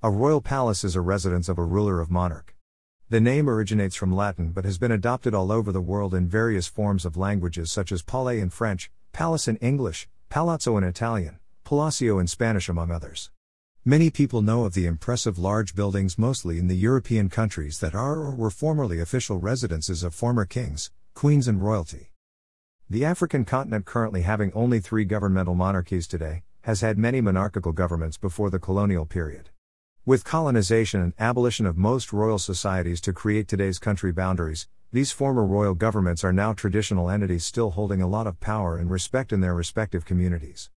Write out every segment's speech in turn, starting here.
A royal palace is a residence of a ruler of monarch. The name originates from Latin but has been adopted all over the world in various forms of languages such as palais in French, palace in English, palazzo in Italian, palacio in Spanish, among others. Many people know of the impressive large buildings, mostly in the European countries, that are or were formerly official residences of former kings, queens, and royalty. The African continent, currently having only three governmental monarchies today, has had many monarchical governments before the colonial period. With colonization and abolition of most royal societies to create today's country boundaries, these former royal governments are now traditional entities still holding a lot of power and respect in their respective communities.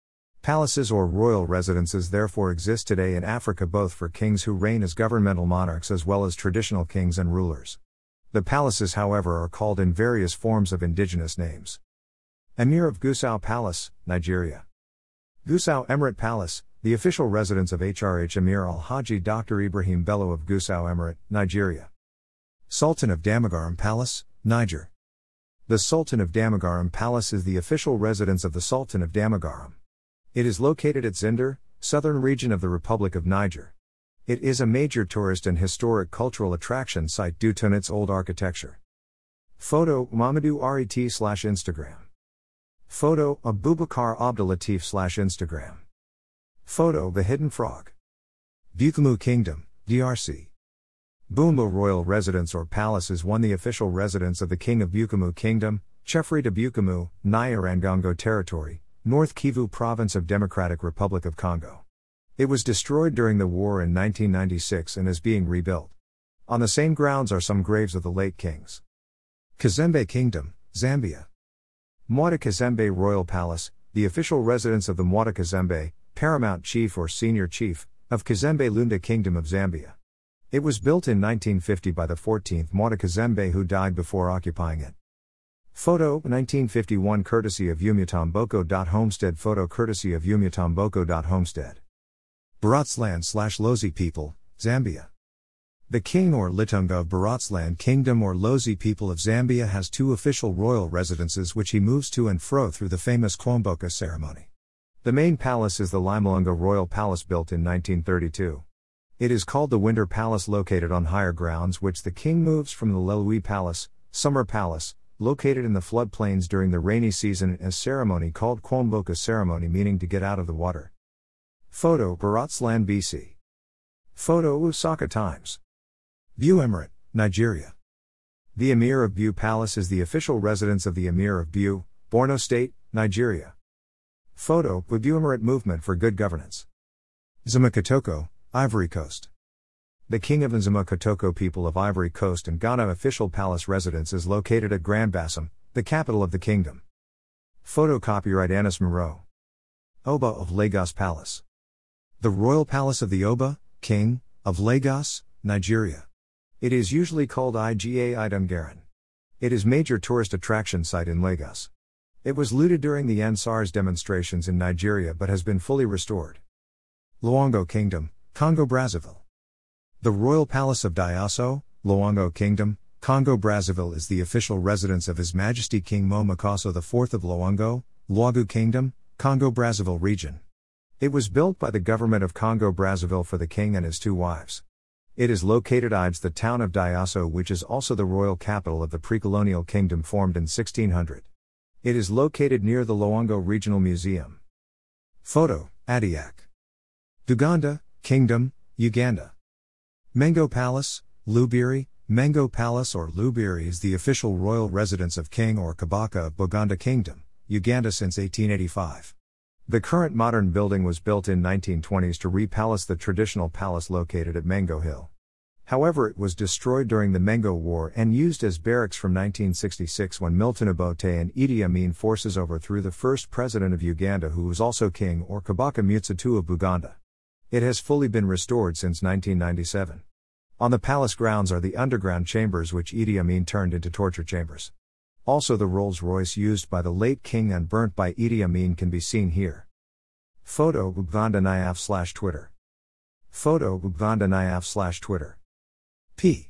Palaces or royal residences therefore exist today in Africa both for kings who reign as governmental monarchs as well as traditional kings and rulers. The palaces, however, are called in various forms of indigenous names. Emir of Gusau Palace, Nigeria. Gusau Emirate Palace, the official residence of HRH Emir Al Haji Dr. Ibrahim Bello of Gusau Emirate, Nigeria. Sultan of Damagaram Palace, Niger. The Sultan of Damagaram Palace is the official residence of the Sultan of Damagaram. It is located at Zinder, southern region of the Republic of Niger. It is a major tourist and historic cultural attraction site due to its old architecture. Photo Mamadou RET slash Instagram. Photo Abubakar Abdulatif slash Instagram. Photo The Hidden Frog. Bukamu Kingdom, DRC. Bumba Royal Residence or Palace is one the official residence of the King of Bukamu Kingdom, Chefri de Bukamu, Nyiragongo Territory, North Kivu Province of Democratic Republic of Congo. It was destroyed during the war in 1996 and is being rebuilt. On the same grounds are some graves of the late kings. Kazembe Kingdom, Zambia. Mwata Kazembe Royal Palace, the official residence of the Mwata Kazembe, paramount chief or senior chief, of Kazembe Lunda Kingdom of Zambia. It was built in 1950 by the 14th Mwata Kazembe who died before occupying it. Photo 1951 courtesy of Umutomboko. Homestead Photo courtesy of Umutomboko. Homestead. Barotseland slash Lozi people, Zambia. The king or Litunga of Barotseland Kingdom or Lozi people of Zambia has two official royal residences which he moves to and fro through the famous Kuomboka ceremony. The main palace is the Limulunga Royal Palace built in 1932. It is called the Winter Palace located on higher grounds which the king moves from the Lealui Palace, Summer Palace, located in the floodplains during the rainy season in a ceremony called Kuomboka ceremony meaning to get out of the water. Photo Barotseland BC. Photo Osaka Times. Biu Emirate, Nigeria. The Emir of Biu Palace is the official residence of the Emir of Biu, Borno State, Nigeria. Photo Emirate Movement for Good Governance. Zama Kotoko, Ivory Coast. The King of Nzima Kotoko people of Ivory Coast and Ghana official palace residence is located at Grand Bassam, the capital of the kingdom. Photo copyright Anis Moreau. Oba of Lagos Palace. The Royal Palace of the Oba, King, of Lagos, Nigeria. It is usually called IGA Idunganran. It is major tourist attraction site in Lagos. It was looted during the EndSARS demonstrations in Nigeria but has been fully restored. Loango Kingdom, Congo Brazzaville. The Royal Palace of Diosso, Loango Kingdom, Congo Brazzaville is the official residence of His Majesty King Mo Makasso IV of Loango, Luogu Kingdom, Congo Brazzaville region. It was built by the government of Congo Brazzaville for the king and his two wives. It is located ides the town of Diosso which is also the royal capital of the pre-colonial kingdom formed in 1600. It is located near the Loango Regional Museum. Photo Adiak. Uganda, Kingdom, Uganda. Mengo Palace, Lubiri, Mengo Palace or Lubiri is the official royal residence of King or Kabaka of Buganda Kingdom, Uganda since 1885. The current modern building was built in 1920s to repalace the traditional palace located at Mengo Hill. However, it was destroyed during the Mengo War and used as barracks from 1966 when Milton Obote and Idi Amin forces overthrew the first president of Uganda, who was also king or Kabaka Mutesa II of Buganda. It has fully been restored since 1997. On the palace grounds are the underground chambers which Idi Amin turned into torture chambers. Also, the Rolls Royce used by the late king and burnt by Idi Amin can be seen here. Photo Uganda Nayaf slash Twitter. Photo Uganda Nayaf slash Twitter. P.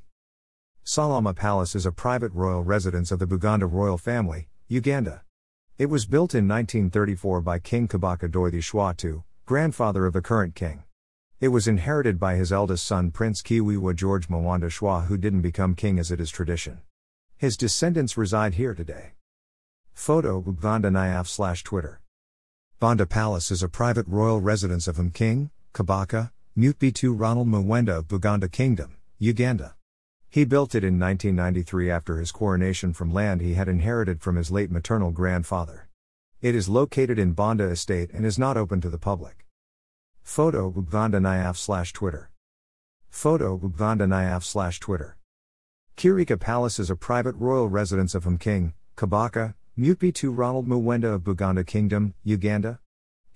Salama Palace is a private royal residence of the Buganda royal family, Uganda. It was built in 1934 by King Kabaka Doithi Shwatu, grandfather of the current king. It was inherited by his eldest son Prince Kiwiwa George Mwanda Shwa who didn't become king as it is tradition. His descendants reside here today. Photo Banda Nayaf slash Twitter. Banda Palace is a private royal residence of M King, Kabaka, Mutbitu Ronald Mwenda of Buganda Kingdom, Uganda. He built it in 1993 after his coronation from land he had inherited from his late maternal grandfather. It is located in Banda Estate and is not open to the public. Photo Uganda Nayaf slash Twitter. Photo Uganda Nayaf slash Twitter. Kirika Palace is a private royal residence of M King, Kabaka, Mutbitu Ronald Mwenda of Buganda Kingdom, Uganda.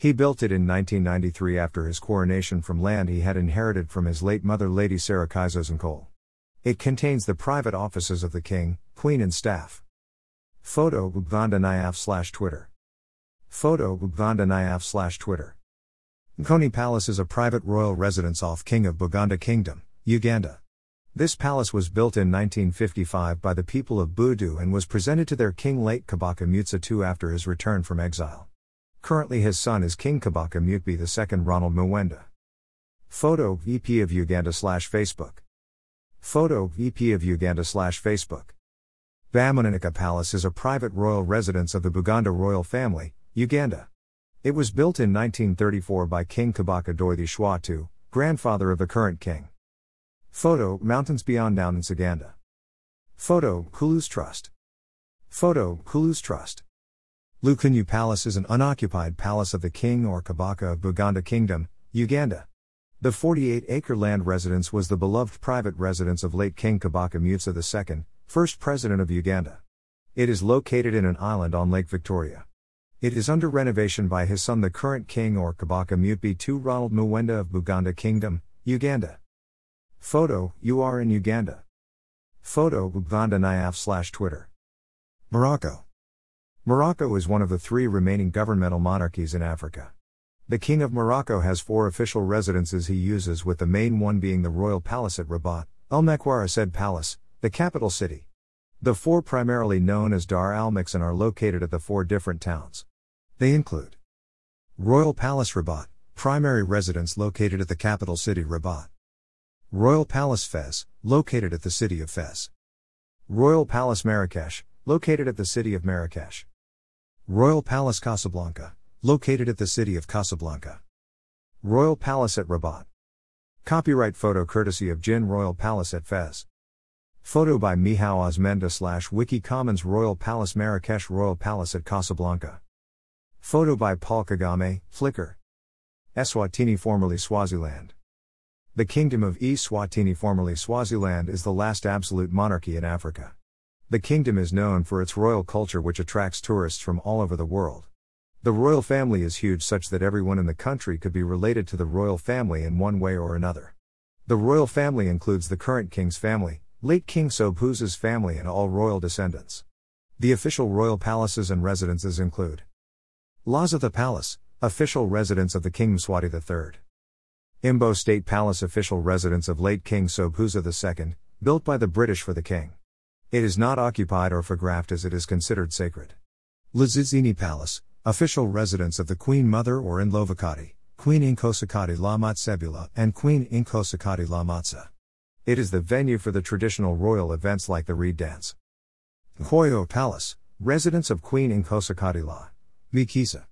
He built it in 1993 after his coronation from land he had inherited from his late mother Lady Sarah Kaizozenkole. It contains the private offices of the king, queen, and staff. Photo Uganda Nayaf slash Twitter. Photo Uganda Nayaf slash Twitter. Nkoni Palace is a private royal residence off King of Buganda Kingdom, Uganda. This palace was built in 1955 by the people of Budu and was presented to their king late Kabaka Mutesa II after his return from exile. Currently his son is King Kabaka Mutebi II Ronald Mwenda. Photo VP of Uganda slash Facebook. Photo VP of Uganda slash Facebook. Bamunanika Palace is a private royal residence of the Buganda royal family, Uganda. It was built in 1934 by King Kabaka Doithi Shwa II, grandfather of the current king. Photo Mountains Beyond Down in Uganda. Photo Kulus Trust. Photo Kulus Trust. Lukunyu Palace is an unoccupied palace of the king or Kabaka of Buganda Kingdom, Uganda. The 48 acre land residence was the beloved private residence of late King Kabaka Mutesa II, first president of Uganda. It is located in an island on Lake Victoria. It is under renovation by his son, the current king or Kabaka Mutebi II Ronald Mwenda of Buganda Kingdom, Uganda. Photo, you are in Uganda. Photo Buganda Nayaf slash Twitter. Morocco. Morocco is one of the three remaining governmental monarchies in Africa. The King of Morocco has four official residences he uses, with the main one being the Royal Palace at Rabat, Al Mekwara said Palace, the capital city. The four, primarily known as Dar al Muksin, are located at the four different towns. They include Royal Palace Rabat, primary residence located at the capital city Rabat. Royal Palace Fez, located at the city of Fez. Royal Palace Marrakesh, located at the city of Marrakesh. Royal Palace Casablanca, located at the city of Casablanca. Royal Palace at Rabat. Copyright photo courtesy of Jin Royal Palace at Fez. Photo by Mihao Osmenda slash Wiki Commons Royal Palace Marrakesh Royal Palace at Casablanca. Photo by Paul Kagame, Flickr. Eswatini formerly Swaziland. The Kingdom of Eswatini formerly Swaziland is the last absolute monarchy in Africa. The kingdom is known for its royal culture which attracts tourists from all over the world. The royal family is huge, such that everyone in the country could be related to the royal family in one way or another. The royal family includes the current king's family, late King Sobhuza's family, and all royal descendants. The official royal palaces and residences include Lozitha Palace, official residence of the King Mswati III. Embo State Palace, official residence of late King Sobhuza II, built by the British for the king. It is not occupied or photographed as it is considered sacred. Ludzidzini Palace, official residence of the Queen Mother or in Lovakati, Queen Inkosakati La Matsebula and Queen Inkosakati La Matsa. It is the venue for the traditional royal events like the reed dance. Koyo Palace, residence of Queen Inkosakati La. Mikisa.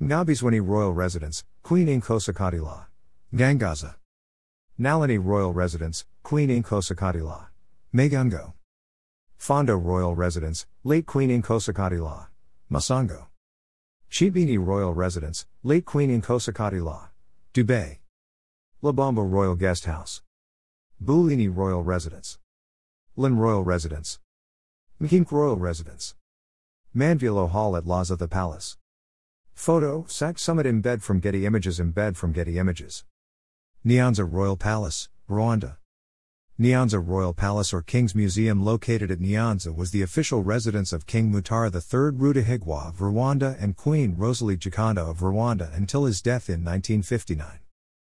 Ngabiswini Royal Residence, Queen Inkosakati La. Gangaza. Nalini Royal Residence, Queen Inkosakati La. Magungo. Fondo Royal Residence, late Queen Inkosakati La. Masango. Chibini Royal Residence, late Queen Inkosakati La. Dubai. Labombo Royal Guest House. Bulini Royal Residence. Lin Royal Residence. Mkink Royal Residence. Manvilo Hall at Laza the Palace. Photo, Sac Summit embed from Getty Images embed from Getty Images. Nyanza Royal Palace, Rwanda. Nyanza Royal Palace or King's Museum located at Nyanza was the official residence of King Mutara III Rudahigwa of Rwanda and Queen Rosalie Gikondo of Rwanda until his death in 1959.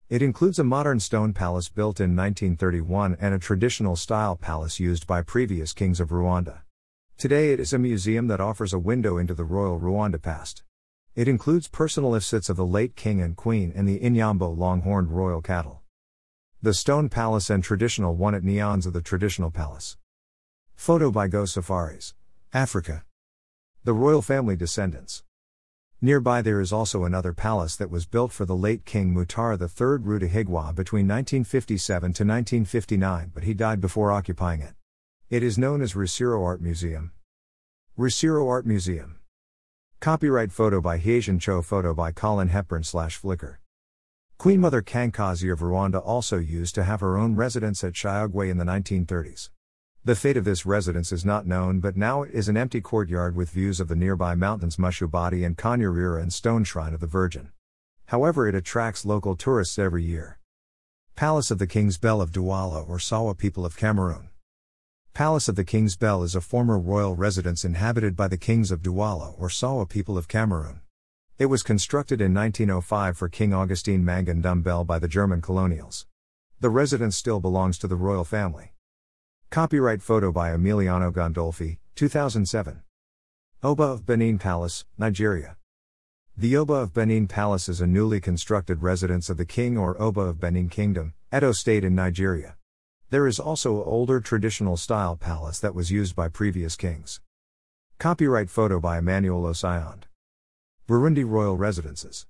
It includes a modern stone palace built in 1931 and a traditional style palace used by previous kings of Rwanda. Today it is a museum that offers a window into the royal Rwanda past. It includes personal ifsits of the late king and queen and the Inyambo long-horned royal cattle. The stone palace and traditional one at Nyanza the traditional palace. Photo by Go Safaris. Africa. The royal family descendants. Nearby there is also another palace that was built for the late King Mutara III Rudahigwa between 1957 to 1959 but he died before occupying it. It is known as Rwesero Art Museum. Rwesero Art Museum. Copyright photo by Haitian Cho photo by Colin Hepburn slash Flickr. Queen Mother Kankazi of Rwanda also used to have her own residence at Shayogwe in the 1930s. The fate of this residence is not known but now it is an empty courtyard with views of the nearby mountains Mushubati and Kanyarira and stone shrine of the Virgin. However it attracts local tourists every year. Palace of the King's Bell of Douala or Sawa people of Cameroon. Palace of the King's Bell is a former royal residence inhabited by the kings of Douala or Sawa people of Cameroon. It was constructed in 1905 for King Augustine Mangan Bell by the German colonials. The residence still belongs to the royal family. Copyright photo by Emiliano Gandolfi, 2007. Oba of Benin Palace, Nigeria. The Oba of Benin Palace is a newly constructed residence of the king or Oba of Benin Kingdom, Edo State in Nigeria. There is also an older traditional style palace that was used by previous kings. Copyright photo by Emmanuel Osayand. Burundi Royal Residences.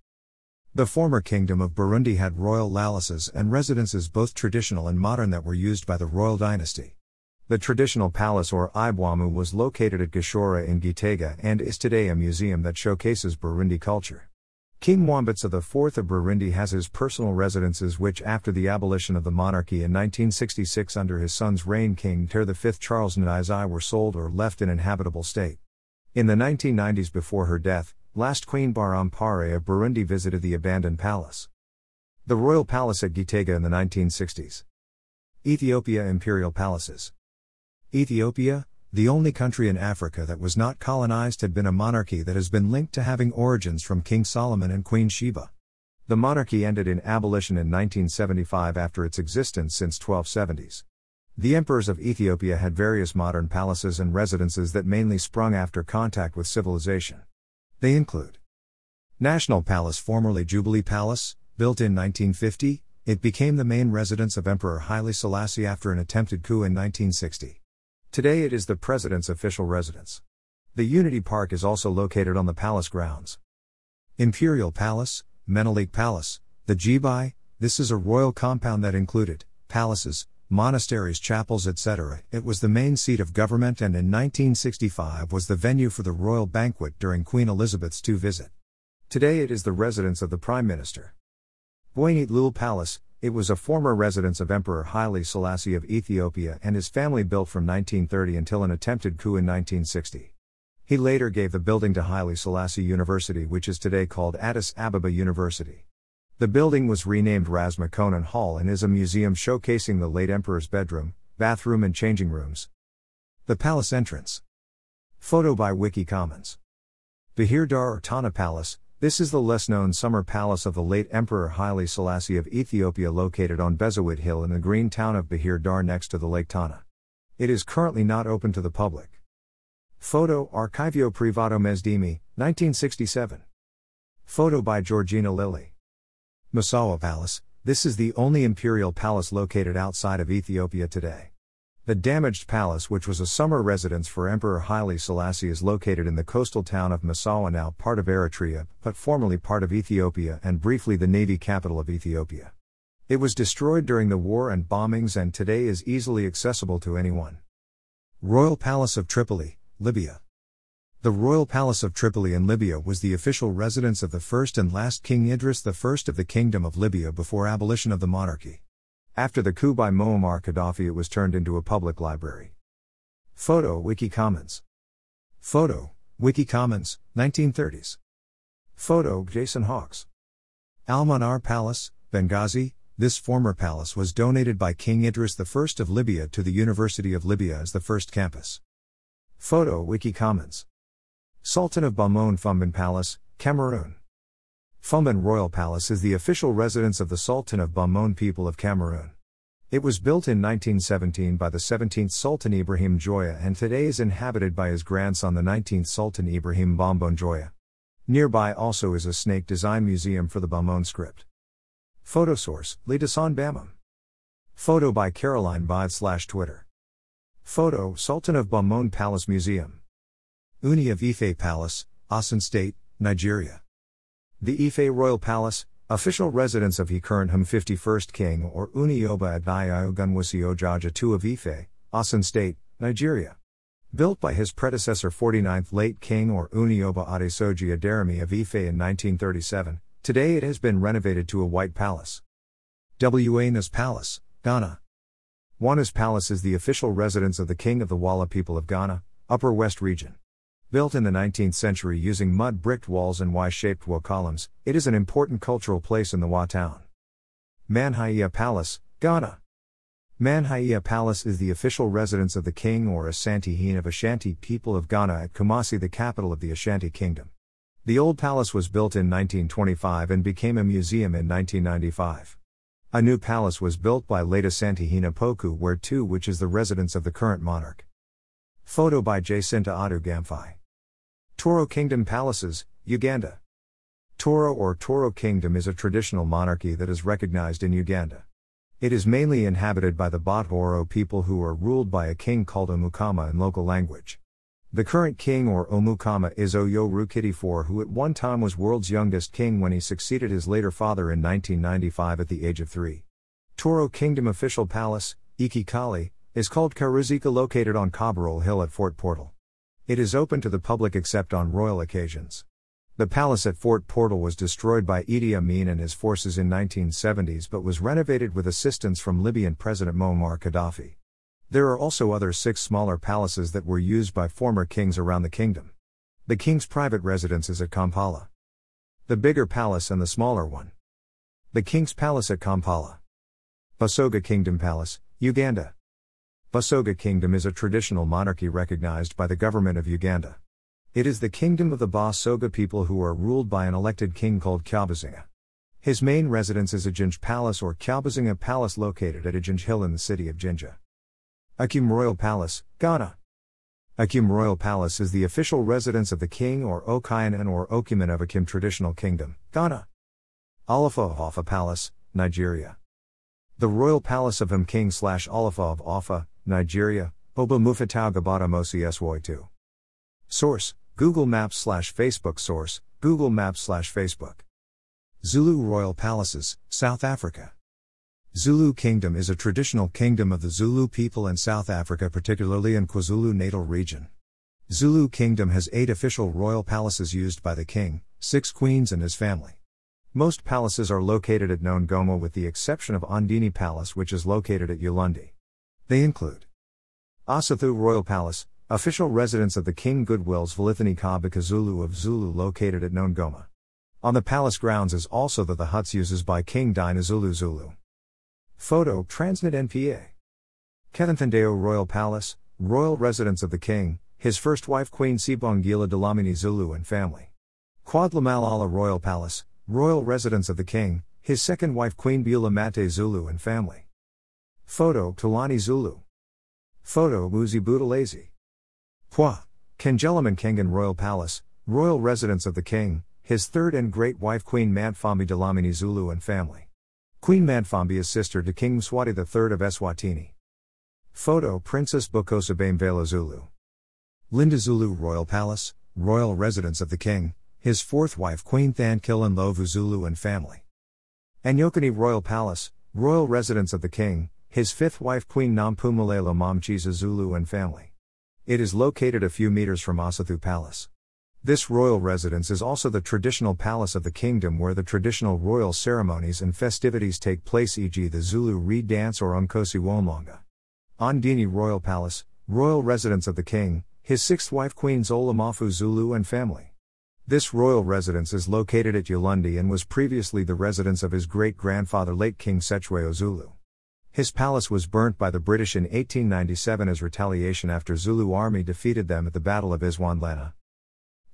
The former kingdom of Burundi had royal palaces and residences both traditional and modern that were used by the royal dynasty. The traditional palace or Ibwamu was located at Gishora in Gitega and is today a museum that showcases Burundi culture. King Mwambutsa IV of Burundi has his personal residences which after the abolition of the monarchy in 1966 under his son's reign King Ter V Charles Ndizeye were sold or left in inhabitable state. In the 1990s before her death, last Queen Barampare of Burundi visited the abandoned palace. The royal palace at Gitega in the 1960s. Ethiopia Imperial Palaces. Ethiopia, the only country in Africa that was not colonized had been a monarchy that has been linked to having origins from King Solomon and Queen Sheba. The monarchy ended in abolition in 1975 after its existence since 1270s. The emperors of Ethiopia had various modern palaces and residences that mainly sprung after contact with civilization. They include National Palace, formerly Jubilee Palace, built in 1950, it became the main residence of Emperor Haile Selassie after an attempted coup in 1960. Today it is the president's official residence. The Unity Park is also located on the palace grounds. Imperial Palace, Menelik Palace, the Jibai, this is a royal compound that included palaces, monasteries, chapels, etc. It was the main seat of government and in 1965 was the venue for the royal banquet during Queen Elizabeth's II visit. Today it is the residence of the Prime Minister. Boinit Lul Palace, it was a former residence of Emperor Haile Selassie of Ethiopia and his family built from 1930 until an attempted coup in 1960. He later gave the building to Haile Selassie University, which is today called Addis Ababa University. The building was renamed Ras Makonnen Hall and is a museum showcasing the late emperor's bedroom, bathroom, and changing rooms. The palace entrance. Photo by Wiki Commons. Bahir Dar Tana Palace, this is the less known summer palace of the late Emperor Haile Selassie of Ethiopia located on Bezawit Hill in the green town of Bahir Dar next to the Lake Tana. It is currently not open to the public. Photo Archivio Privato Mesdimi, 1967. Photo by Georgina Lilly. Massawa Palace, this is the only imperial palace located outside of Ethiopia today. The damaged palace, which was a summer residence for Emperor Haile Selassie, is located in the coastal town of Massawa, now part of Eritrea, but formerly part of Ethiopia and briefly the navy capital of Ethiopia. It was destroyed during the war and bombings and today is easily accessible to anyone. Royal Palace of Tripoli, Libya. The Royal Palace of Tripoli in Libya was the official residence of the first and last King Idris I of the Kingdom of Libya before abolition of the monarchy. After the coup by Muammar Gaddafi, it was turned into a public library. Photo Wiki Commons. Photo Wiki Commons, 1930s. Photo Jason Hawks. Al-Manar Palace, Benghazi. This former palace was donated by King Idris I of Libya to the University of Libya as the first campus. Photo Wiki Commons. Sultan of Bamum Fumban Palace, Cameroon. Fumban Royal Palace is the official residence of the Sultan of Bamum people of Cameroon. It was built in 1917 by the 17th Sultan Ibrahim Njoya and today is inhabited by his grandson the 19th Sultan Ibrahim Bombon Njoya. Nearby also is a snake design museum for the Bamum script. Photo source, Lidasan Bamum. Photo by Caroline Bide slash Twitter. Photo, Sultan of Bamum Palace Museum. Ooni of Ife Palace, Osun State, Nigeria. The Ife Royal Palace, official residence of Hum 51st King or Ooni Oba Adbayo Ogunwusi Ojaja II of Ife, Osun State, Nigeria. Built by his predecessor 49th late King or Unioba Adesoji Aderemi of Ife in 1937, today it has been renovated to a white palace. Wanas Palace, Ghana. Wanas Palace is the official residence of the King of the Walla people of Ghana, Upper West Region. Built in the 19th century using mud bricked walls and Y shaped Wa columns, it is an important cultural place in the Wa town. Manhyia Palace, Ghana. Manhyia Palace is the official residence of the king or Asante Hene of Ashanti people of Ghana at Kumasi, the capital of the Ashanti Kingdom. The old palace was built in 1925 and became a museum in 1995. A new palace was built by late Asante Hene Poku, where 2 which is the residence of the current monarch. Photo by Jacinta Adu Gamfai. Toro Kingdom Palaces, Uganda. Toro or Toro Kingdom is a traditional monarchy that is recognized in Uganda. It is mainly inhabited by the Batoro people who are ruled by a king called Omukama in local language. The current king or Omukama is Oyo Rukidi IV, who at one time was world's youngest king when he succeeded his later father in 1995 at the age of three. Toro Kingdom official palace, Iki Kali, is called Karuzika located on Cabral Hill at Fort Portal. It is open to the public except on royal occasions. The palace at Fort Portal was destroyed by Idi Amin and his forces in 1970s but was renovated with assistance from Libyan President Muammar Gaddafi. There are also other six smaller palaces that were used by former kings around the kingdom. The king's private residence is at Kampala. The bigger palace and the smaller one. The king's palace at Kampala. Busoga Kingdom Palace, Uganda. Busoga Kingdom is a traditional monarchy recognized by the government of Uganda. It is the kingdom of the Basoga people who are ruled by an elected king called Kyabazinga. His main residence is Ajinj Palace or Kyabazinga Palace located at Ajinj Hill in the city of Jinja. Akim Royal Palace, Ghana. Akim Royal Palace is the official residence of the king or Okayanan or Okiman of Akim Traditional Kingdom, Ghana. Olofa of Offa Palace, Nigeria. The Royal Palace of M King slash Olofa of Offa, Nigeria, Oba Mufatau Gabata Mosi Swy2. Source Google Maps slash Facebook source, Google Maps slash Facebook. Zulu Royal Palaces, South Africa. Zulu Kingdom is a traditional kingdom of the Zulu people in South Africa, particularly in KwaZulu Natal region. Zulu Kingdom has eight official royal palaces used by the king, six queens, and his family. Most palaces are located at Nongoma with the exception of Ondini Palace, which is located at Ulundi. They include Asathu Royal Palace, Official residence of the King Goodwill's Zwelithini Kabaka Zulu of Zulu located at Nongoma. On the palace grounds is also the, the huts uses by King Dinah Zulu Zulu. Photo Transnet NPA. Kethenthindeo Royal Palace, royal residence of the king, his first wife Queen Sibongile Dlamini Zulu and family. Kwadlamalala Royal Palace, royal residence of the king, his second wife Queen Beulah Mate Zulu and family. Photo Tulani Zulu. Photo Muzi Budalazi. Pwa, Kengelaman Kengan Royal Palace, royal residence of the king, his third and great wife Queen Mantfombi Dlamini Zulu and family. Queen Mantfombi is sister to King Mswati III of Eswatini. Photo Princess Bukosa Bamvela Zulu. Linda Zulu Royal Palace, royal residence of the king, his fourth wife Queen Thankil and Lovu Zulu and family. Anyokani Royal Palace, royal residence of the king, his fifth wife Queen Nampumalelo Mamchiza Zulu and family. It is located a few meters from Asathu Palace. This royal residence is also the traditional palace of the kingdom where the traditional royal ceremonies and festivities take place, e.g., the Zulu reed dance or Unkosi Womlonga. Ondini Royal Palace, royal residence of the king, his sixth wife Queen Zola Mafu Zulu and family. This royal residence is located at Ulundi and was previously the residence of his great grandfather, late King Sechwe Zulu. His palace was burnt by the British in 1897 as retaliation after Zulu army defeated them at the Battle of Isandlwana.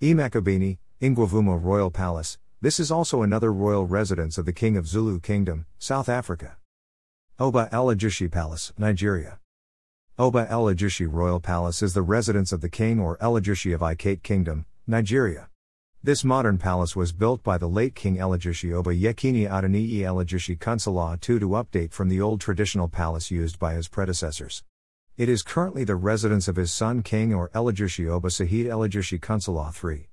Imakabini, Ingwavuma Royal Palace, this is also another royal residence of the King of Zulu Kingdom, South Africa. Oba Elegushi Palace, Nigeria. Oba Elegushi Royal Palace is the residence of the King or Elegushi of Ikate Kingdom, Nigeria. This modern palace was built by the late King Elegushi Oba Yekini Adeniyi Elegushi Kunsala II to update from the old traditional palace used by his predecessors. It is currently the residence of his son King or Elegushi Oba Sahid Elegushi Kunsala III.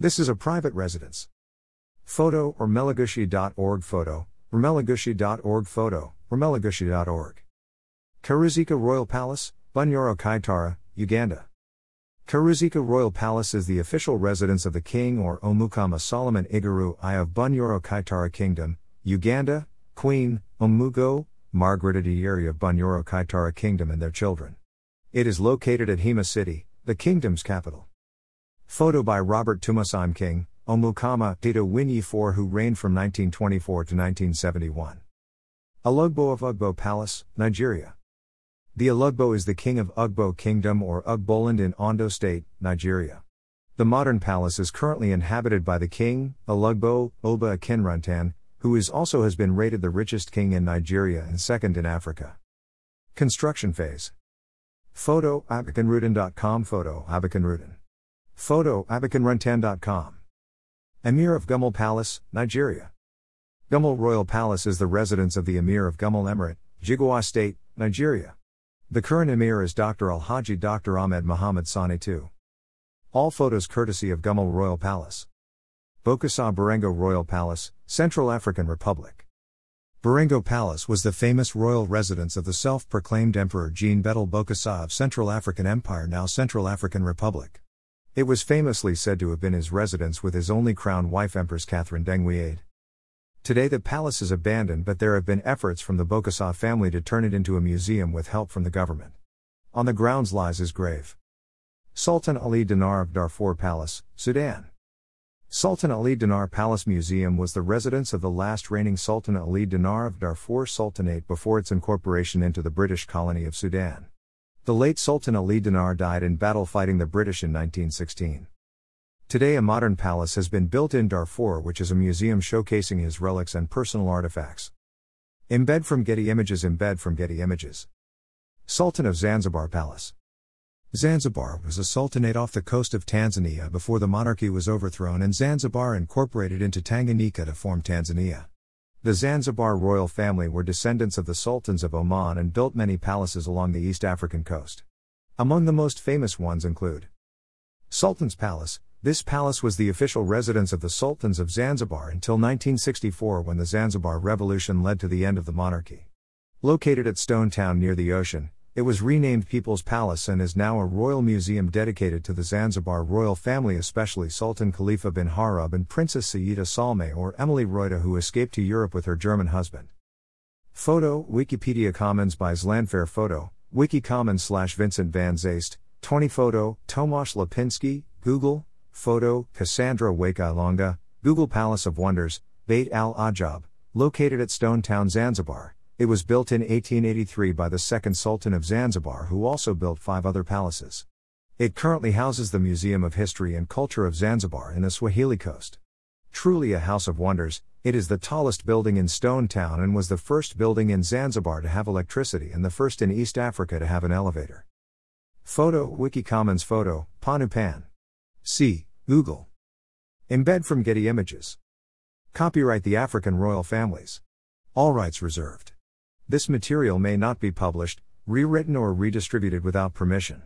This is a private residence. Photo or melagushi.org photo, remelagushi.org photo, remelagushi.org. Karuzika Royal Palace, Bunyoro Kitara, Uganda. Karuzika Royal Palace is the official residence of the king or Omukama Solomon Iguru I of Bunyoro Kitara Kingdom, Uganda, Queen, Omugo, Margaret Adiyeri of Bunyoro Kitara Kingdom and their children. It is located at Hoima City, the kingdom's capital. Photo by Robert Tumasime King, Omukama Tito Winyi IV who reigned from 1924 to 1971. Olugbo of Ugbo Palace, Nigeria. The Olugbo is the king of Ugbo Kingdom or Ugboland in Ondo State, Nigeria. The modern palace is currently inhabited by the king, Olugbo, Oba Akinruntan, who is also has been rated the richest king in Nigeria and second in Africa. Construction phase. Photo abakanrudan.com Photo abakanrudan. Photo abakanruntan.com. Emir of Gumel Palace, Nigeria. Gumel Royal Palace is the residence of the Emir of Gumel Emirate, Jigawa State, Nigeria. The current emir is Dr. Alhaji Dr. Ahmed Muhammad Sani II. All photos courtesy of Gumel Royal Palace. Bokassa Berengo Royal Palace, Central African Republic. Berengo Palace was the famous royal residence of the self proclaimed Emperor Jean Bedel Bokassa of Central African Empire, now Central African Republic. It was famously said to have been his residence with his only crowned wife Empress Catherine Denguiade. Today the palace is abandoned, but there have been efforts from the Bokassa family to turn it into a museum with help from the government. On the grounds lies his grave. Sultan Ali Dinar of Darfur Palace, Sudan. Sultan Ali Dinar Palace Museum was the residence of the last reigning Sultan Ali Dinar of Darfur Sultanate before its incorporation into the British colony of Sudan. The late Sultan Ali Dinar died in battle fighting the British in 1916. Today, a modern palace has been built in Darfur, which is a museum showcasing his relics and personal artifacts. Embed from Getty Images Embed from Getty Images. Sultan of Zanzibar Palace. Zanzibar was a sultanate off the coast of Tanzania before the monarchy was overthrown and Zanzibar incorporated into Tanganyika to form Tanzania. The Zanzibar royal family were descendants of the sultans of Oman and built many palaces along the East African coast. Among the most famous ones include Sultan's Palace, this palace was the official residence of the sultans of Zanzibar until 1964 when the Zanzibar Revolution led to the end of the monarchy. Located at Stone Town near the ocean, it was renamed People's Palace and is now a royal museum dedicated to the Zanzibar royal family, especially Sultan Khalifa bin Harub and Princess Sayyida Salme or Emily Ruete, who escaped to Europe with her German husband. Photo Wikipedia Commons by Zlandfair Photo, Wiki Commons slash Vincent van Zeist, 20 Photo, Tomasz Lipinski, Google, Photo, Cassandra Wakailonga, Google Palace of Wonders, Beit al Ajab, located at Stone Town, Zanzibar. It was built in 1883 by the second Sultan of Zanzibar, who also built five other palaces. It currently houses the Museum of History and Culture of Zanzibar in the Swahili Coast. Truly a house of wonders, it is the tallest building in Stone Town and was the first building in Zanzibar to have electricity and the first in East Africa to have an elevator. Photo Wiki Commons Photo, Panupan. C. Google. Embed from Getty Images. Copyright the African Royal Families. All rights reserved. This material may not be published, rewritten, or redistributed without permission.